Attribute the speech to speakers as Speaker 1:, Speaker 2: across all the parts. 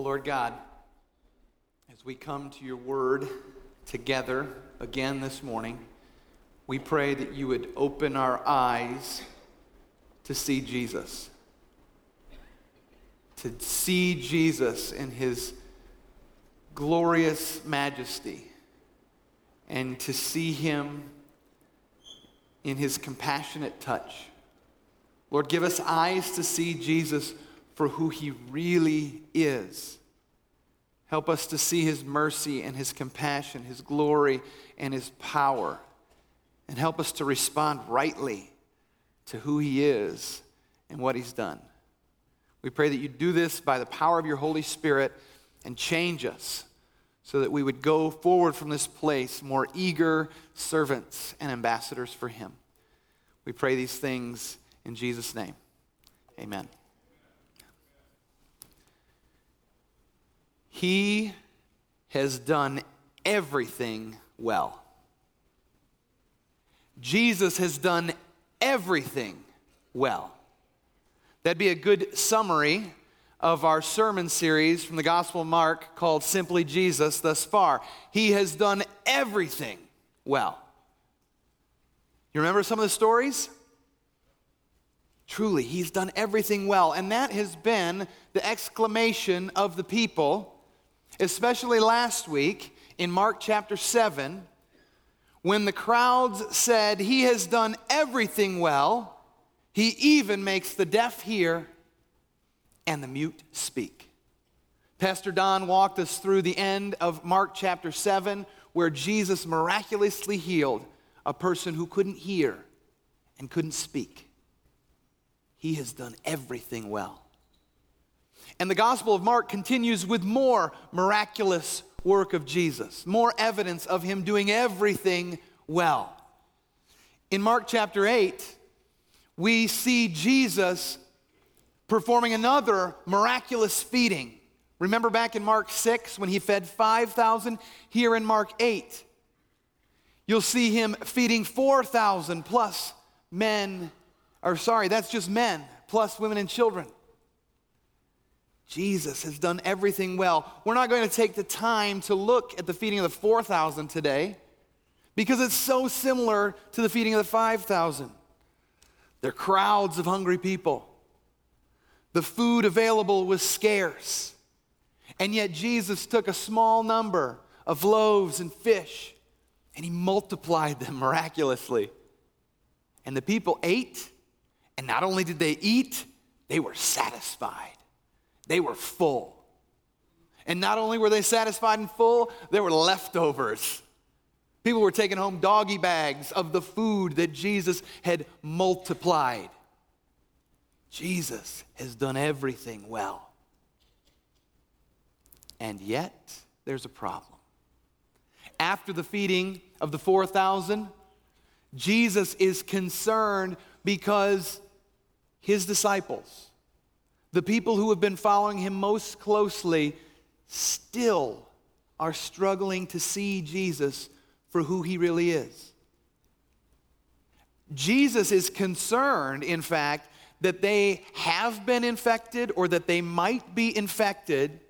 Speaker 1: Lord God, as we come to your word together again this morning, we pray that you would open our eyes to see Jesus. To see Jesus in his glorious majesty and to see him in his compassionate touch. Lord, give us eyes to see Jesus for who he really is. Help us to see his mercy and his compassion, his glory and his power. And help us to respond rightly to who he is and what he's done. We pray that you do this by the power of your Holy Spirit and change us so that we would go forward from this place more eager servants and ambassadors for him. We pray these things in Jesus' name. Amen. He has done everything well. Jesus has done everything well. That'd be a good summary of our sermon series from the Gospel of Mark called Simply Jesus thus far. He has done everything well. You remember some of the stories? Truly, he's done everything well. And that has been the exclamation of the people, especially last week in Mark chapter 7, when the crowds said, He has done everything well. He even makes the deaf hear and the mute speak. Pastor Don walked us through the end of Mark chapter 7, where Jesus miraculously healed a person who couldn't hear and couldn't speak. He has done everything well. And the Gospel of Mark continues with more miraculous work of Jesus, more evidence of him doing everything well. In Mark chapter 8, we see Jesus performing another miraculous feeding. Remember back in Mark 6 when he fed 5,000? Here in Mark 8, you'll see him feeding 4,000 plus men, or sorry, that's just men, plus women and children. Jesus has done everything well. We're not going to take the time to look at the feeding of the 4,000 today because it's so similar to the feeding of the 5,000. There are crowds of hungry people. The food available was scarce. And yet Jesus took a small number of loaves and fish and he multiplied them miraculously. And the people ate, and not only did they eat, they were satisfied. They were full. And not only were they satisfied and full, there were leftovers. People were taking home doggy bags of the food that Jesus had multiplied. Jesus has done everything well. And yet, there's a problem. After the feeding of the 4,000, Jesus is concerned because his disciples, the people who have been following him most closely, still are struggling to see Jesus for who he really is. Jesus is concerned, in fact, that they have been infected or that they might be infected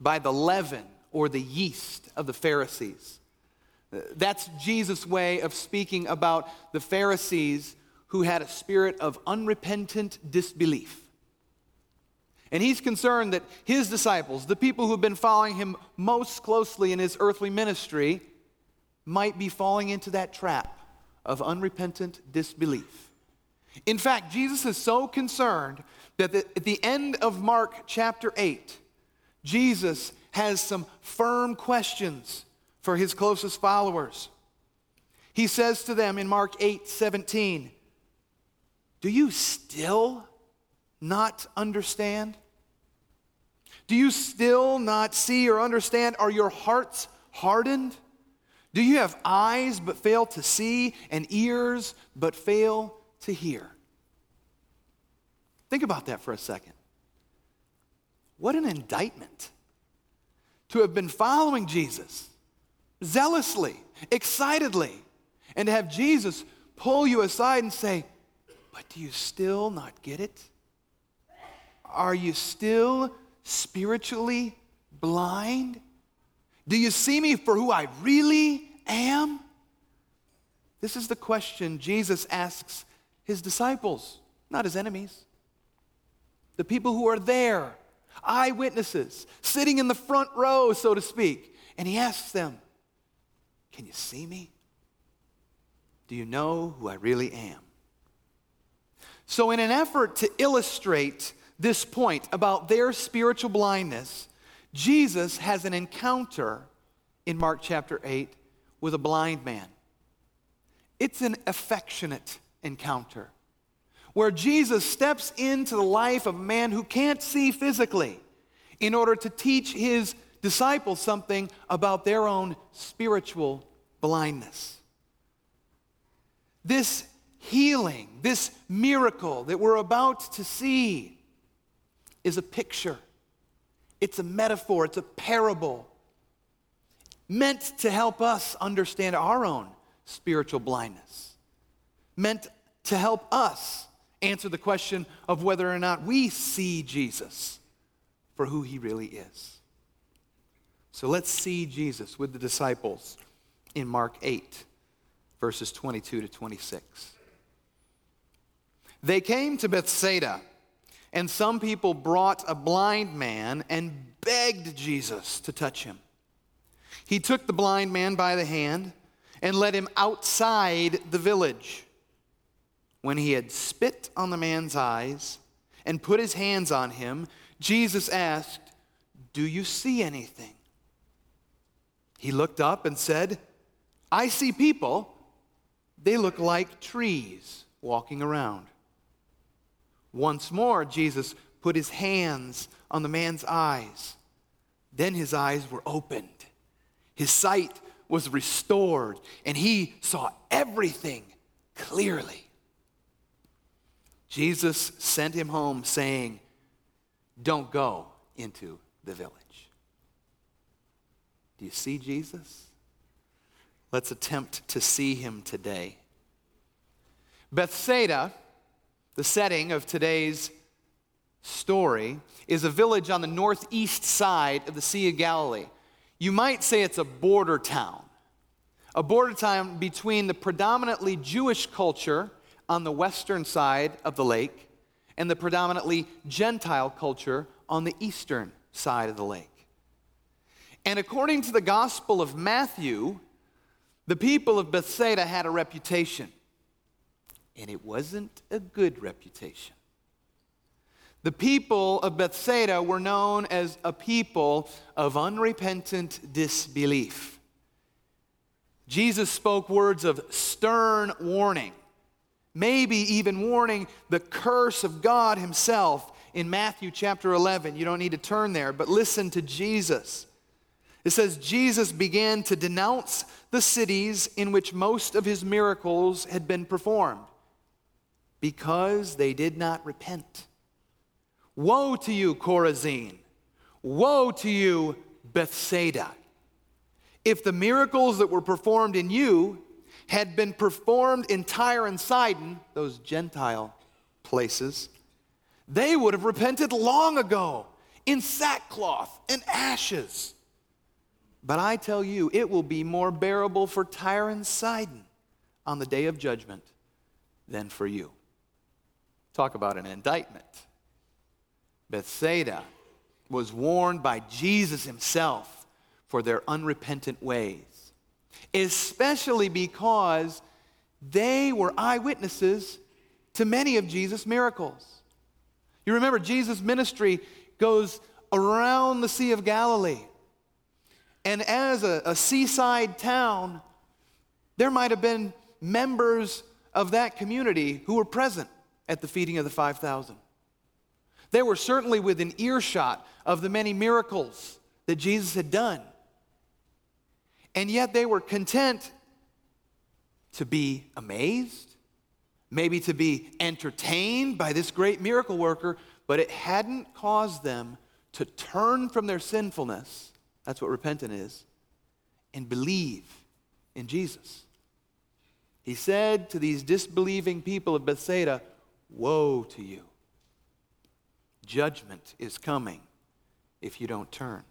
Speaker 1: by the leaven or the yeast of the Pharisees. That's Jesus' way of speaking about the Pharisees who had a spirit of unrepentant disbelief. And he's concerned that his disciples, the people who've been following him most closely in his earthly ministry, might be falling into that trap of unrepentant disbelief. In fact, Jesus is so concerned that at the end of Mark chapter 8, Jesus has some firm questions for his closest followers. He says to them in Mark 8 17, Do you still not understand? Do you still not see or understand? Are your hearts hardened? Do you have eyes but fail to see and ears but fail to hear. Think about that for a second. What an indictment to have been following Jesus zealously, excitedly, and to have Jesus pull you aside and say, But do you still not get it? Are you still spiritually blind? Do you see me for who I really am? This is the question Jesus asks his disciples, not his enemies. The people who are there, eyewitnesses, sitting in the front row, so to speak. And he asks them, Can you see me? Do you know who I really am? So, in an effort to illustrate this point about their spiritual blindness, Jesus has an encounter in Mark chapter 8 with a blind man. It's an affectionate encounter where Jesus steps into the life of a man who can't see physically in order to teach his disciples something about their own spiritual blindness. This healing, this miracle that we're about to see, is a picture, it's a metaphor, it's a parable meant to help us understand our own spiritual blindness, meant to help us answer the question of whether or not we see Jesus for who he really is. So let's see Jesus with the disciples in Mark 8, verses 22 to 26. They came to Bethsaida, and some people brought a blind man and begged Jesus to touch him. He took the blind man by the hand and led him outside the village. When he had spit on the man's eyes and put his hands on him, Jesus asked, Do you see anything? He looked up and said, I see people. They look like trees walking around. Once more, Jesus put his hands on the man's eyes. Then his eyes were opened. His sight was restored, and he saw everything clearly. Jesus sent him home saying, Don't go into the village. Do you see Jesus? Let's attempt to see him today. Bethsaida the setting of today's story is a village on the northeast side of the Sea of Galilee. You might say it's a border town, a border town between the predominantly Jewish culture on the western side of the lake and the predominantly Gentile culture on the eastern side of the lake. And according to the Gospel of Matthew, the people of Bethsaida had a reputation and it wasn't a good reputation. The people of Bethsaida were known as a people of unrepentant disbelief. Jesus spoke words of stern warning, maybe even warning the curse of God Himself in Matthew chapter 11. You don't need to turn there, but listen to Jesus. It says, Jesus began to denounce the cities in which most of his miracles had been performed because they did not repent. Woe to you, Chorazin! Woe to you, Bethsaida! If the miracles that were performed in you had been performed in Tyre and Sidon, those Gentile places, they would have repented long ago in sackcloth and ashes. But I tell you, it will be more bearable for Tyre and Sidon on the day of judgment than for you. Talk about an indictment. Bethsaida was warned by Jesus himself for their unrepentant ways, especially because they were eyewitnesses to many of Jesus' miracles. You remember, Jesus' ministry goes around the Sea of Galilee. And as a, a seaside town, there might have been members of that community who were present at the feeding of the 5,000. They were certainly within earshot of the many miracles that Jesus had done. And yet they were content to be amazed, maybe to be entertained by this great miracle worker, but it hadn't caused them to turn from their sinfulness. That's what repentant is, and believe in Jesus. He said to these disbelieving people of Bethsaida, Woe to you! Judgment is coming if you don't turn.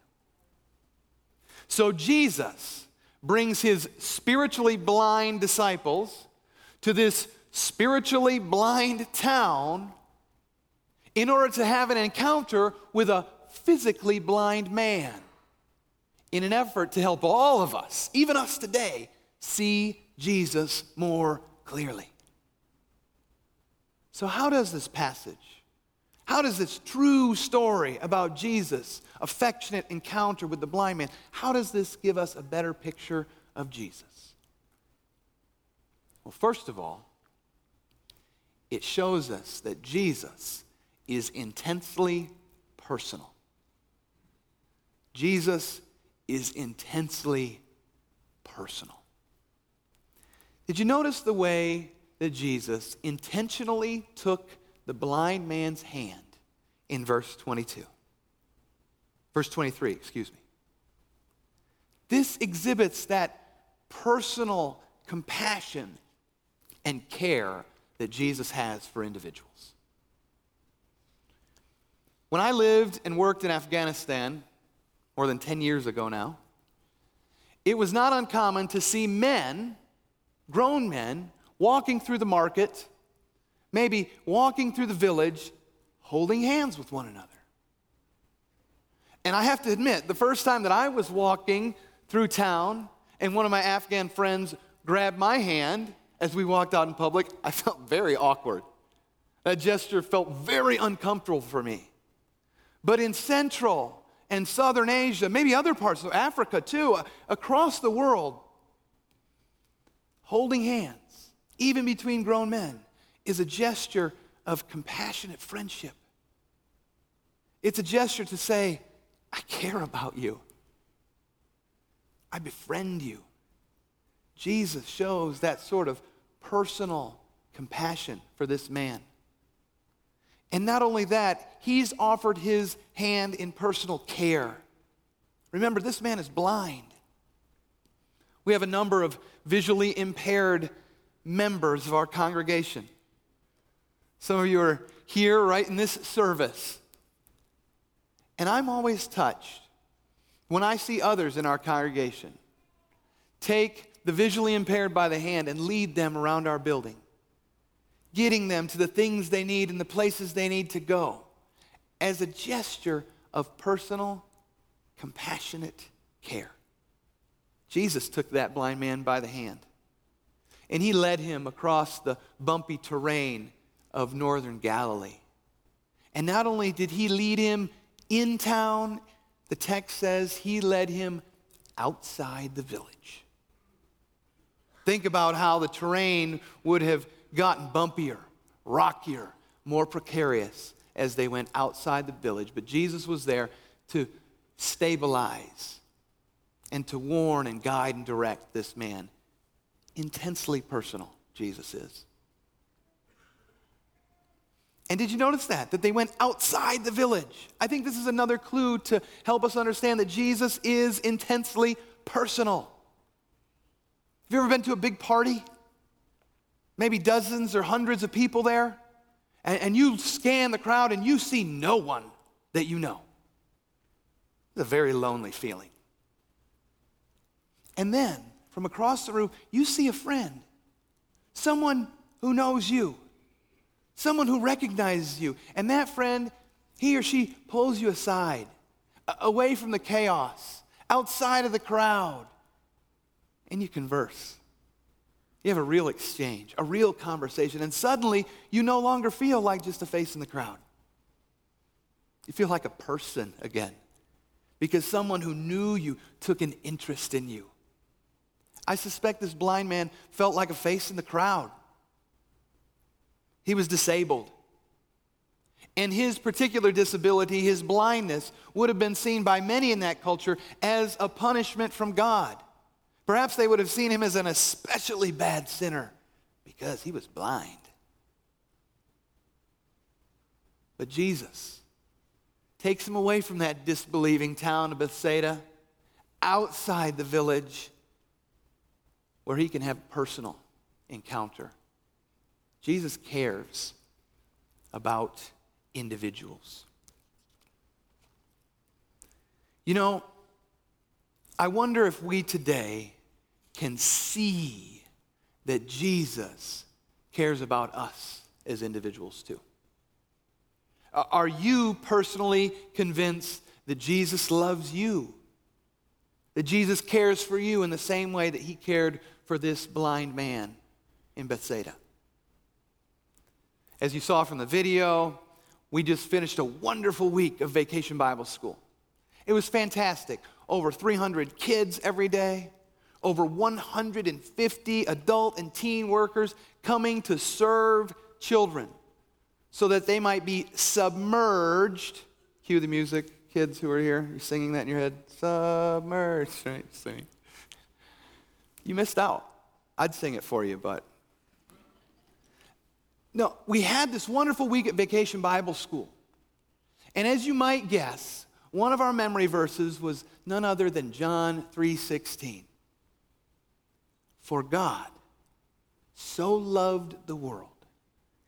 Speaker 1: So Jesus brings his spiritually blind disciples to this spiritually blind town in order to have an encounter with a physically blind man in an effort to help all of us, even us today, see Jesus more clearly. So, how does this passage, how does this true story about Jesus' affectionate encounter with the blind man, how does this give us a better picture of Jesus? Well, first of all, it shows us that Jesus is intensely personal. Jesus is intensely personal. Did you notice the way that Jesus intentionally took the blind man's hand in verse 22? Verse 23, excuse me. This exhibits that personal compassion and care that Jesus has for individuals. When I lived and worked in Afghanistan, more than 10 years ago now, it was not uncommon to see men, grown men, walking through the market, maybe walking through the village, holding hands with one another. And I have to admit, the first time that I was walking through town and one of my Afghan friends grabbed my hand as we walked out in public, I felt very awkward. That gesture felt very uncomfortable for me. But in Central, and Southern Asia, maybe other parts of Africa too, across the world, holding hands, even between grown men, is a gesture of compassionate friendship. It's a gesture to say, I care about you. I befriend you. Jesus shows that sort of personal compassion for this man. And not only that, he's offered his hand in personal care. Remember, this man is blind. We have a number of visually impaired members of our congregation. Some of you are here right in this service. And I'm always touched when I see others in our congregation take the visually impaired by the hand and lead them around our building getting them to the things they need and the places they need to go as a gesture of personal, compassionate care. Jesus took that blind man by the hand and he led him across the bumpy terrain of northern Galilee. And not only did he lead him in town, the text says he led him outside the village. Think about how the terrain would have gotten bumpier, rockier, more precarious as they went outside the village. But Jesus was there to stabilize and to warn and guide and direct this man. Intensely personal, Jesus is. And did you notice that? That they went outside the village. I think this is another clue to help us understand that Jesus is intensely personal. Have you ever been to a big party? maybe dozens or hundreds of people there, and, and you scan the crowd and you see no one that you know. It's a very lonely feeling. And then, from across the room, you see a friend, someone who knows you, someone who recognizes you. And that friend, he or she pulls you aside, away from the chaos, outside of the crowd, and you converse. You have a real exchange, a real conversation, and suddenly you no longer feel like just a face in the crowd. You feel like a person again because someone who knew you took an interest in you. I suspect this blind man felt like a face in the crowd. He was disabled. And his particular disability, his blindness, would have been seen by many in that culture as a punishment from God. Perhaps they would have seen him as an especially bad sinner because he was blind. But Jesus takes him away from that disbelieving town of Bethsaida, outside the village, where he can have personal encounter. Jesus cares about individuals. You know, I wonder if we today can see that Jesus cares about us as individuals too. Are you personally convinced that Jesus loves you? That Jesus cares for you in the same way that he cared for this blind man in Bethsaida? As you saw from the video, we just finished a wonderful week of vacation Bible school. It was fantastic. Over 300 kids every day, over 150 adult and teen workers coming to serve children so that they might be submerged. Cue the music, kids who are here. You're singing that in your head. Submerged, right? Sing. You missed out. I'd sing it for you, but. No, we had this wonderful week at Vacation Bible School. And as you might guess, one of our memory verses was none other than John 3:16. For God so loved the world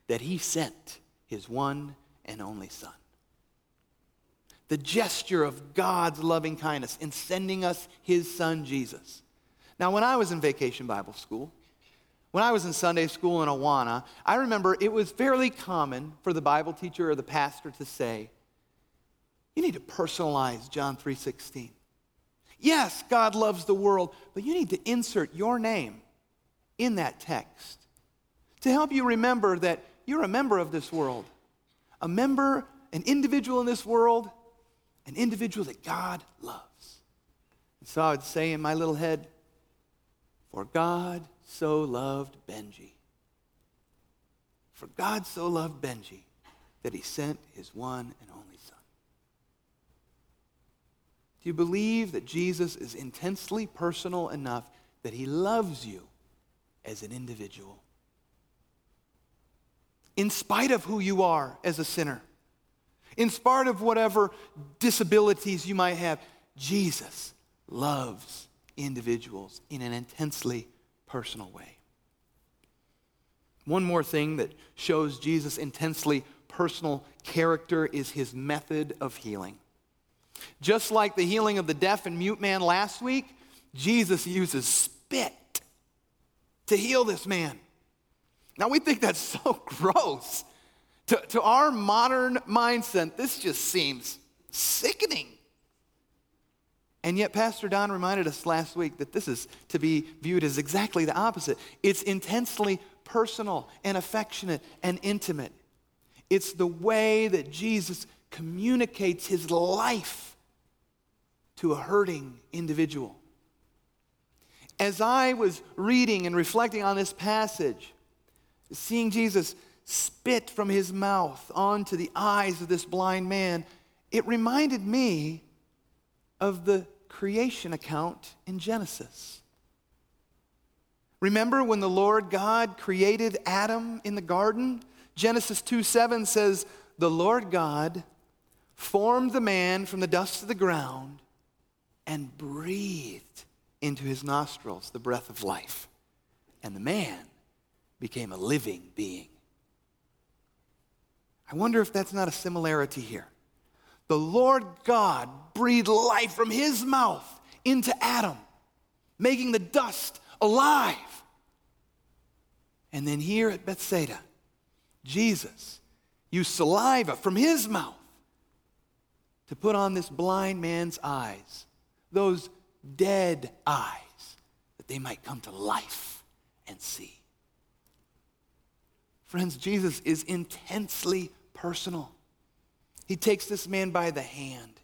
Speaker 1: that he sent his one and only Son. The gesture of God's loving kindness in sending us his Son, Jesus. Now, when I was in vacation Bible school, when I was in Sunday school in Awana, I remember it was fairly common for the Bible teacher or the pastor to say, you need to personalize John 3:16. Yes, God loves the world, but you need to insert your name in that text to help you remember that you're a member of this world, a member, an individual in this world, an individual that God loves. And so I would say in my little head, For God so loved Benji. For God so loved Benji that he sent his one and only Son. Do you believe that Jesus is intensely personal enough that he loves you as an individual? in spite of who you are as a sinner, in spite of whatever disabilities you might have, Jesus loves individuals in an intensely personal way. One more thing that shows Jesus' intensely personal character is his method of healing. Just like the healing of the deaf and mute man last week, Jesus uses spit to heal this man. Now, we think that's so gross. To, to our modern mindset, this just seems sickening. And yet, Pastor Don reminded us last week that this is to be viewed as exactly the opposite. It's intensely personal and affectionate and intimate. It's the way that Jesus communicates his life to a hurting individual. As I was reading and reflecting on this passage, Seeing Jesus spit from his mouth onto the eyes of this blind man, it reminded me of the creation account in Genesis. Remember when the Lord God created Adam in the garden? Genesis 2 7 says, The Lord God formed the man from the dust of the ground and breathed into his nostrils the breath of life. And the man became a living being. I wonder if that's not a similarity here. The Lord God breathed life from his mouth into Adam, making the dust alive. And then here at Bethsaida, Jesus used saliva from his mouth to put on this blind man's eyes, those dead eyes, that they might come to life and see. Friends, Jesus is intensely personal. He takes this man by the hand,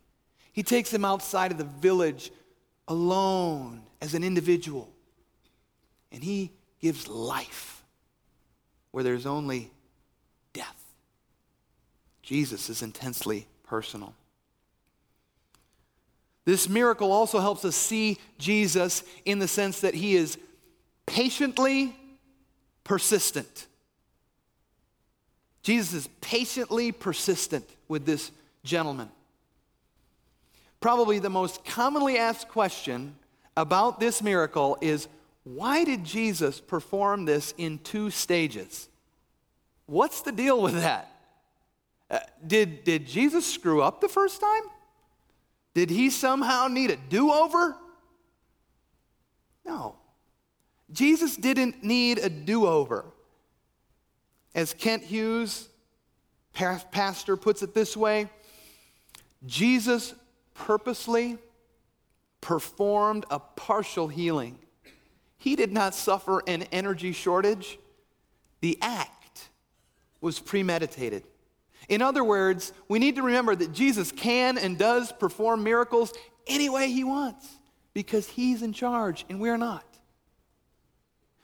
Speaker 1: he takes him outside of the village alone as an individual, and he gives life where there's only death. Jesus is intensely personal. This miracle also helps us see Jesus in the sense that he is patiently persistent. Jesus is patiently persistent with this gentleman. Probably the most commonly asked question about this miracle is why did Jesus perform this in two stages? What's the deal with that? Uh, did, did Jesus screw up the first time? Did he somehow need a do over? No. Jesus didn't need a do over. As Kent Hughes, pastor, puts it this way Jesus purposely performed a partial healing. He did not suffer an energy shortage. The act was premeditated. In other words, we need to remember that Jesus can and does perform miracles any way he wants because he's in charge and we're not.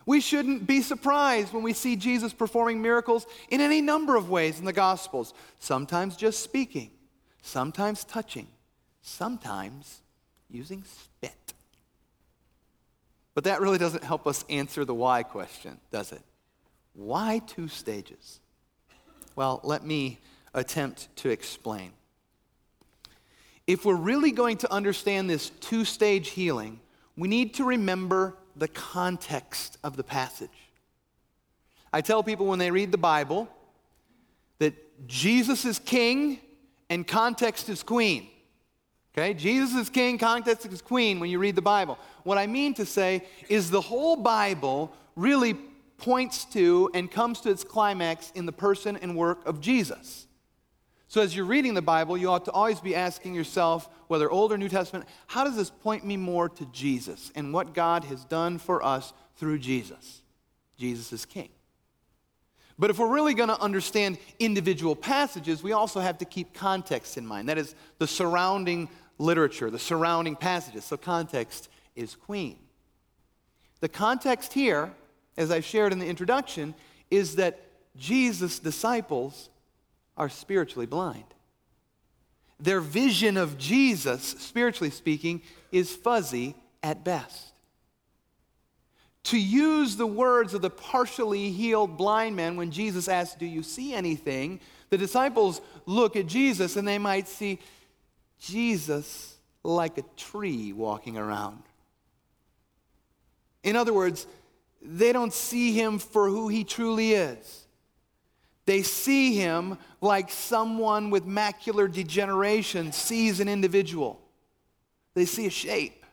Speaker 1: We shouldn't be surprised when we see Jesus performing miracles in any number of ways in the Gospels. Sometimes just speaking, sometimes touching, sometimes using spit. But that really doesn't help us answer the why question, does it? Why two stages? Well, let me attempt to explain. If we're really going to understand this two stage healing, we need to remember the context of the passage. I tell people when they read the Bible that Jesus is king and context is queen. Okay? Jesus is king, context is queen when you read the Bible. What I mean to say is the whole Bible really points to and comes to its climax in the person and work of Jesus. So, as you're reading the Bible, you ought to always be asking yourself, whether Old or New Testament, how does this point me more to Jesus and what God has done for us through Jesus? Jesus is King. But if we're really going to understand individual passages, we also have to keep context in mind. That is, the surrounding literature, the surrounding passages. So, context is queen. The context here, as I shared in the introduction, is that Jesus' disciples are spiritually blind. Their vision of Jesus, spiritually speaking, is fuzzy at best. To use the words of the partially healed blind man when Jesus asked, Do you see anything? The disciples look at Jesus and they might see Jesus like a tree walking around. In other words, they don't see him for who he truly is. They see him like someone with macular degeneration sees an individual. They see a shape,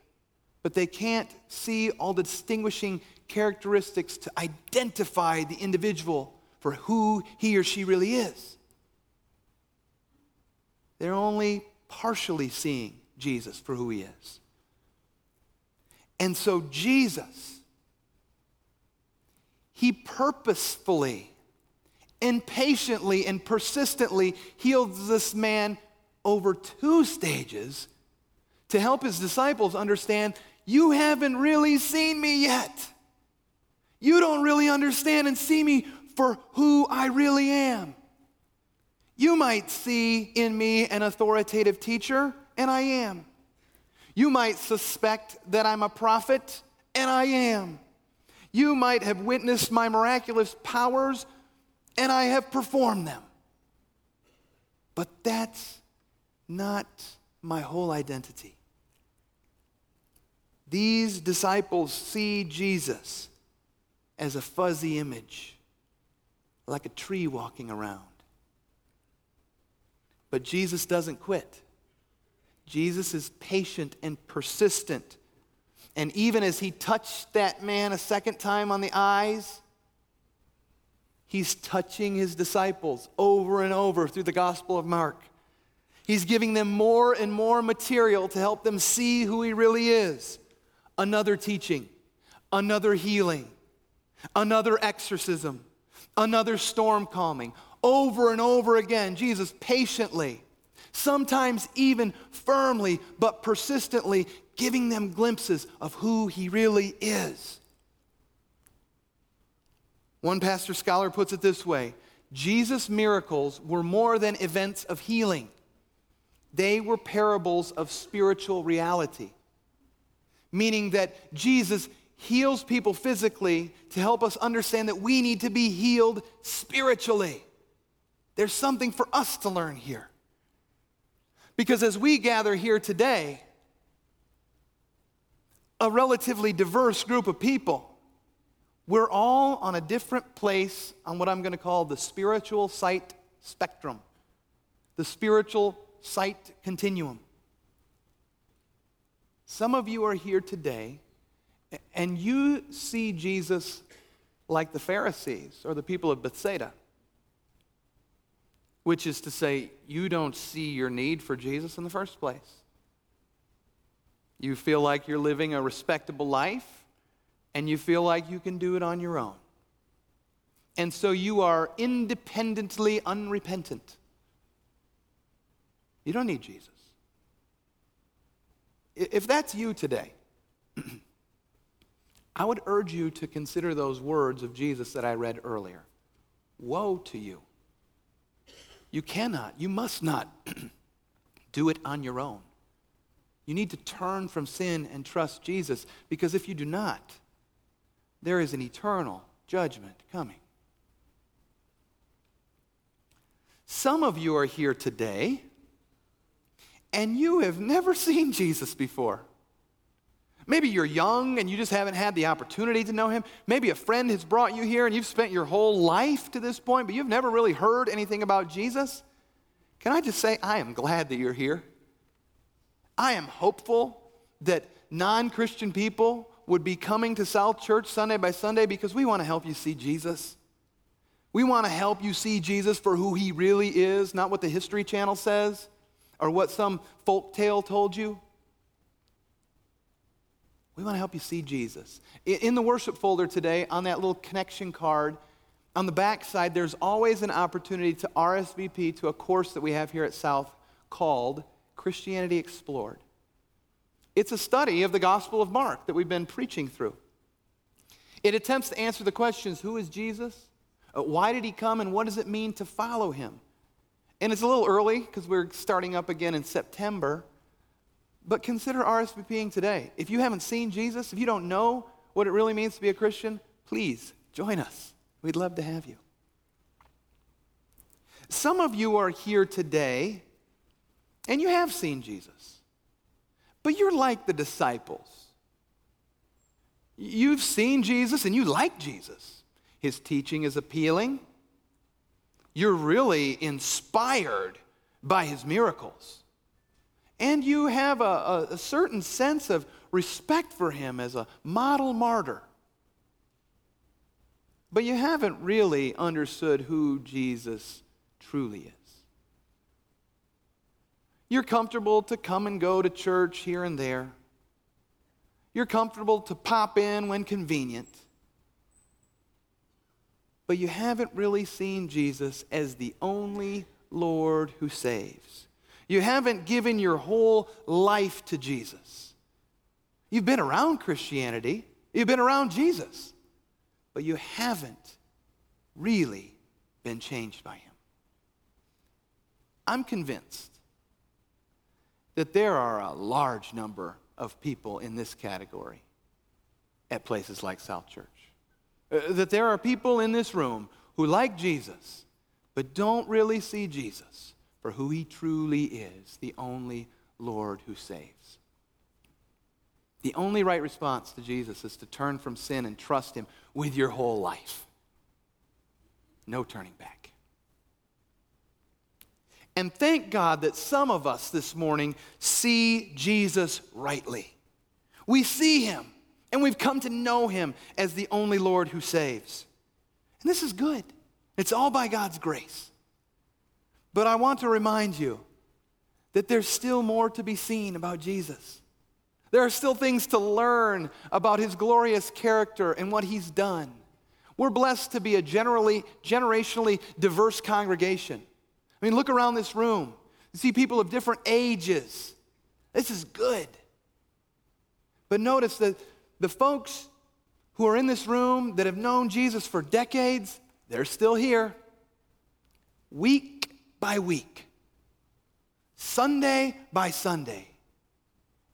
Speaker 1: but they can't see all the distinguishing characteristics to identify the individual for who he or she really is. They're only partially seeing Jesus for who he is. And so, Jesus, he purposefully and patiently and persistently heals this man over two stages to help his disciples understand you haven't really seen me yet. You don't really understand and see me for who I really am. You might see in me an authoritative teacher, and I am. You might suspect that I'm a prophet, and I am. You might have witnessed my miraculous powers, and I have performed them. But that's not my whole identity. These disciples see Jesus as a fuzzy image, like a tree walking around. But Jesus doesn't quit. Jesus is patient and persistent. And even as he touched that man a second time on the eyes, He's touching his disciples over and over through the Gospel of Mark. He's giving them more and more material to help them see who he really is. Another teaching, another healing, another exorcism, another storm calming. Over and over again, Jesus patiently, sometimes even firmly, but persistently giving them glimpses of who he really is. One pastor scholar puts it this way Jesus' miracles were more than events of healing, they were parables of spiritual reality. Meaning that Jesus heals people physically to help us understand that we need to be healed spiritually. There's something for us to learn here. Because as we gather here today, a relatively diverse group of people, we're all on a different place on what I'm going to call the spiritual sight spectrum, the spiritual sight continuum. Some of you are here today and you see Jesus like the Pharisees or the people of Bethsaida, which is to say, you don't see your need for Jesus in the first place. You feel like you're living a respectable life, and you feel like you can do it on your own. And so you are independently unrepentant. You don't need Jesus. If that's you today, I would urge you to consider those words of Jesus that I read earlier. Woe to you. You cannot, you must not do it on your own. You need to turn from sin and trust Jesus because if you do not, there is an eternal judgment coming. Some of you are here today and you have never seen Jesus before. Maybe you're young and you just haven't had the opportunity to know him. Maybe a friend has brought you here and you've spent your whole life to this point, but you've never really heard anything about Jesus. Can I just say, I am glad that you're here. I am hopeful that non Christian people would be coming to South Church Sunday by Sunday because we want to help you see Jesus. We want to help you see Jesus for who he really is, not what the History Channel says or what some folk tale told you. We want to help you see Jesus. In the worship folder today, on that little connection card, on the back side, there's always an opportunity to RSVP to a course that we have here at South called Christianity Explored. It's a study of the Gospel of Mark that we've been preaching through. It attempts to answer the questions who is Jesus? Uh, why did he come? And what does it mean to follow him? And it's a little early because we're starting up again in September. But consider RSVPing today. If you haven't seen Jesus, if you don't know what it really means to be a Christian, please join us. We'd love to have you. Some of you are here today and you have seen Jesus, but you're like the disciples. You've seen Jesus and you like Jesus. His teaching is appealing. You're really inspired by his miracles. And you have a, a, a certain sense of respect for him as a model martyr. But you haven't really understood who Jesus truly is. You're comfortable to come and go to church here and there. You're comfortable to pop in when convenient. But you haven't really seen Jesus as the only Lord who saves. You haven't given your whole life to Jesus. You've been around Christianity, you've been around Jesus, but you haven't really been changed by him. I'm convinced that there are a large number of people in this category at places like South Church. Uh, that there are people in this room who like Jesus, but don't really see Jesus for who he truly is, the only Lord who saves. The only right response to Jesus is to turn from sin and trust him with your whole life. No turning back. And thank God that some of us this morning see Jesus rightly. We see him and we've come to know him as the only Lord who saves. And this is good. It's all by God's grace. But I want to remind you that there's still more to be seen about Jesus. There are still things to learn about his glorious character and what he's done. We're blessed to be a generally, generationally diverse congregation. I mean, look around this room. You see people of different ages. This is good. But notice that the folks who are in this room that have known Jesus for decades, they're still here. Week by week, Sunday by Sunday,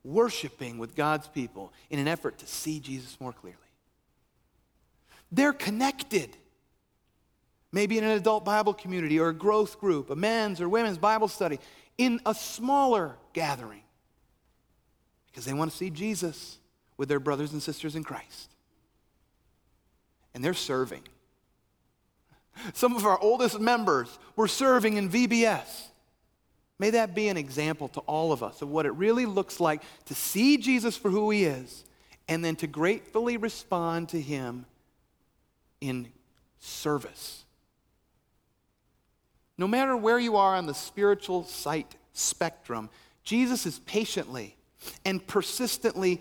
Speaker 1: worshiping with God's people in an effort to see Jesus more clearly. They're connected. Maybe in an adult Bible community or a growth group, a men's or women's Bible study, in a smaller gathering because they want to see Jesus with their brothers and sisters in Christ. And they're serving. Some of our oldest members were serving in VBS. May that be an example to all of us of what it really looks like to see Jesus for who he is and then to gratefully respond to him in service. No matter where you are on the spiritual sight spectrum, Jesus is patiently and persistently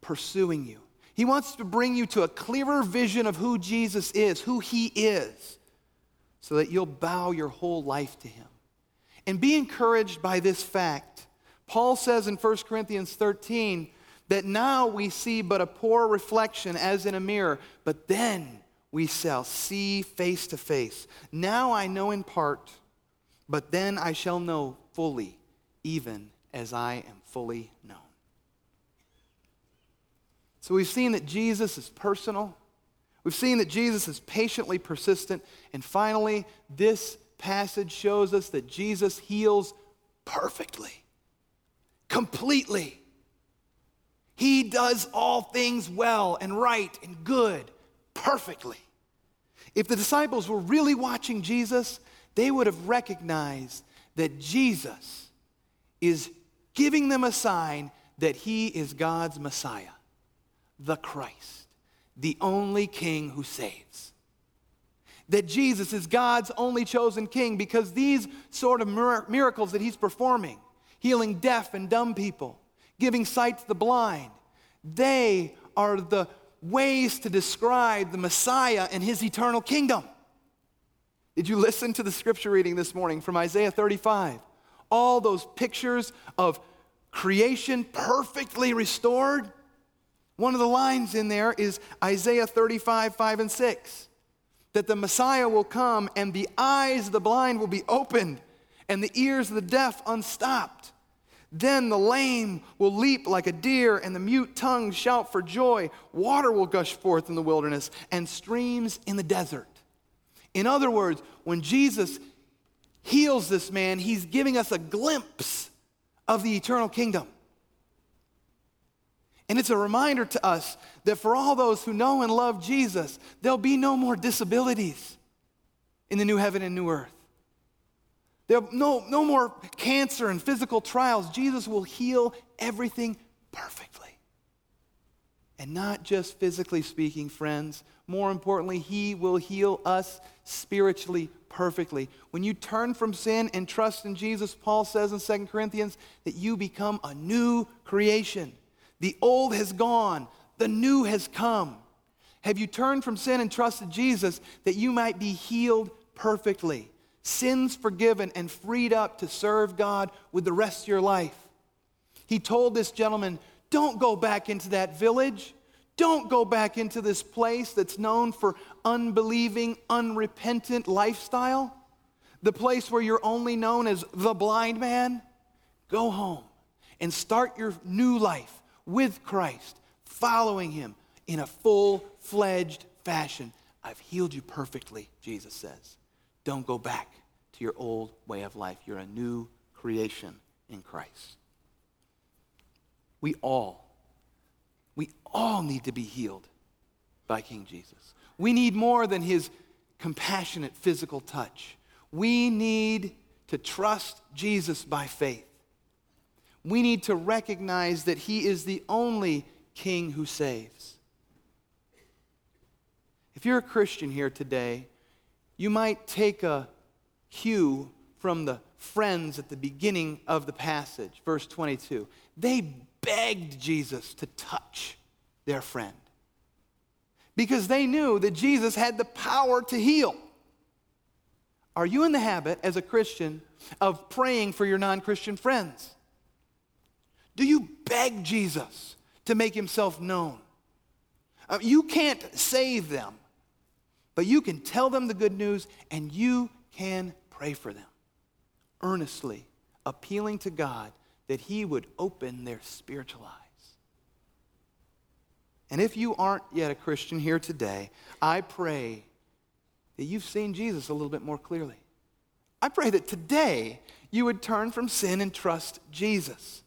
Speaker 1: pursuing you. He wants to bring you to a clearer vision of who Jesus is, who he is, so that you'll bow your whole life to him. And be encouraged by this fact. Paul says in 1 Corinthians 13 that now we see but a poor reflection as in a mirror, but then we shall see face to face. Now I know in part, but then I shall know fully, even as I am fully known. So we've seen that Jesus is personal. We've seen that Jesus is patiently persistent. And finally, this passage shows us that Jesus heals perfectly, completely. He does all things well and right and good perfectly. If the disciples were really watching Jesus, they would have recognized that Jesus is giving them a sign that he is God's Messiah, the Christ, the only king who saves. That Jesus is God's only chosen king because these sort of miracles that he's performing, healing deaf and dumb people, giving sight to the blind. They are the ways to describe the Messiah and his eternal kingdom. Did you listen to the scripture reading this morning from Isaiah 35? All those pictures of creation perfectly restored. One of the lines in there is Isaiah 35, 5 and 6. That the Messiah will come and the eyes of the blind will be opened and the ears of the deaf unstopped. Then the lame will leap like a deer, and the mute tongue shout for joy. Water will gush forth in the wilderness, and streams in the desert. In other words, when Jesus heals this man, he's giving us a glimpse of the eternal kingdom. And it's a reminder to us that for all those who know and love Jesus, there'll be no more disabilities in the new heaven and new earth. There no, no more cancer and physical trials. Jesus will heal everything perfectly. And not just physically speaking, friends. More importantly, He will heal us spiritually perfectly. When you turn from sin and trust in Jesus, Paul says in 2 Corinthians that you become a new creation. The old has gone, the new has come. Have you turned from sin and trusted Jesus that you might be healed perfectly? Sins forgiven, and freed up to serve God with the rest of your life. He told this gentleman, Don't go back into that village. Don't go back into this place that's known for unbelieving, unrepentant lifestyle. The place where you're only known as the blind man. Go home and start your new life with Christ, following him in a full fledged fashion. I've healed you perfectly, Jesus says. Don't go back to your old way of life. You're a new creation in Christ. We all, we all need to be healed by King Jesus. We need more than his compassionate physical touch. We need to trust Jesus by faith. We need to recognize that he is the only king who saves. If you're a Christian here today, you might take a cue from the friends at the beginning of the passage, verse 22. They begged Jesus to touch their friend because they knew that Jesus had the power to heal. Are you in the habit, as a Christian, of praying for your non Christian friends? Do you beg Jesus to make himself known? Uh, you can't save them, but you can tell them the good news and you can pray for them, earnestly appealing to God that He would open their spiritual eyes. And if you aren't yet a Christian here today, I pray that you've seen Jesus a little bit more clearly. I pray that today you would turn from sin and trust Jesus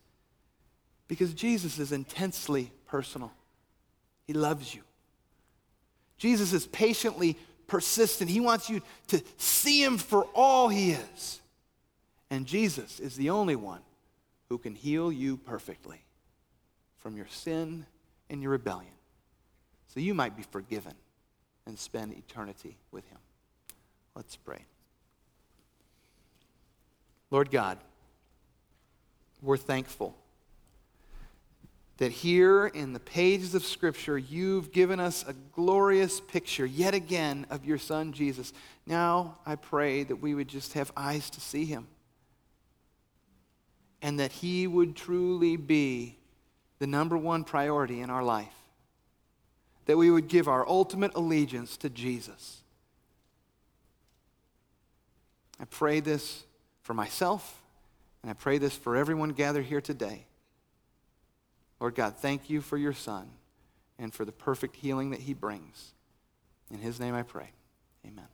Speaker 1: because Jesus is intensely personal. He loves you. Jesus is patiently persistent. He wants you to see him for all he is And Jesus is the only one who can heal you perfectly from your sin and your rebellion so you might be forgiven and spend eternity with him. Let's pray. Lord God, we're thankful that here in the pages of Scripture, you've given us a glorious picture yet again of your Son, Jesus. Now I pray that we would just have eyes to see him and that he would truly be the number one priority in our life. That we would give our ultimate allegiance to Jesus. I pray this for myself, and I pray this for everyone gathered here today. Lord God, thank you for your Son and for the perfect healing that he brings. In his name I pray. Amen.